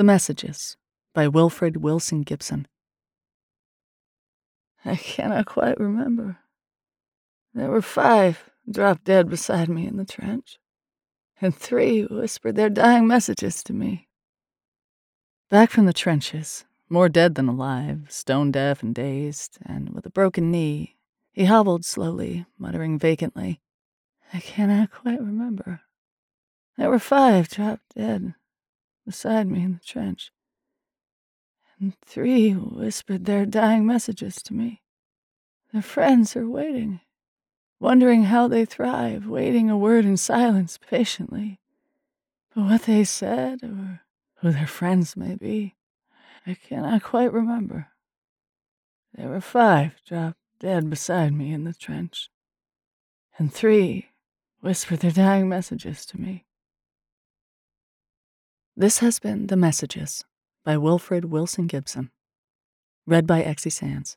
The Messages by Wilfrid Wilson Gibson. I cannot quite remember. There were five dropped dead beside me in the trench, and three whispered their dying messages to me. Back from the trenches, more dead than alive, stone deaf and dazed, and with a broken knee, he hobbled slowly, muttering vacantly, I cannot quite remember. There were five dropped dead beside me in the trench, and three whispered their dying messages to me. Their friends are waiting, wondering how they thrive, waiting a word in silence patiently. But what they said, or who their friends may be, I cannot quite remember. There were five dropped dead beside me in the trench, and three whispered their dying messages to me. This has been The Messages by Wilfrid Wilson Gibson. Read by Exie Sands.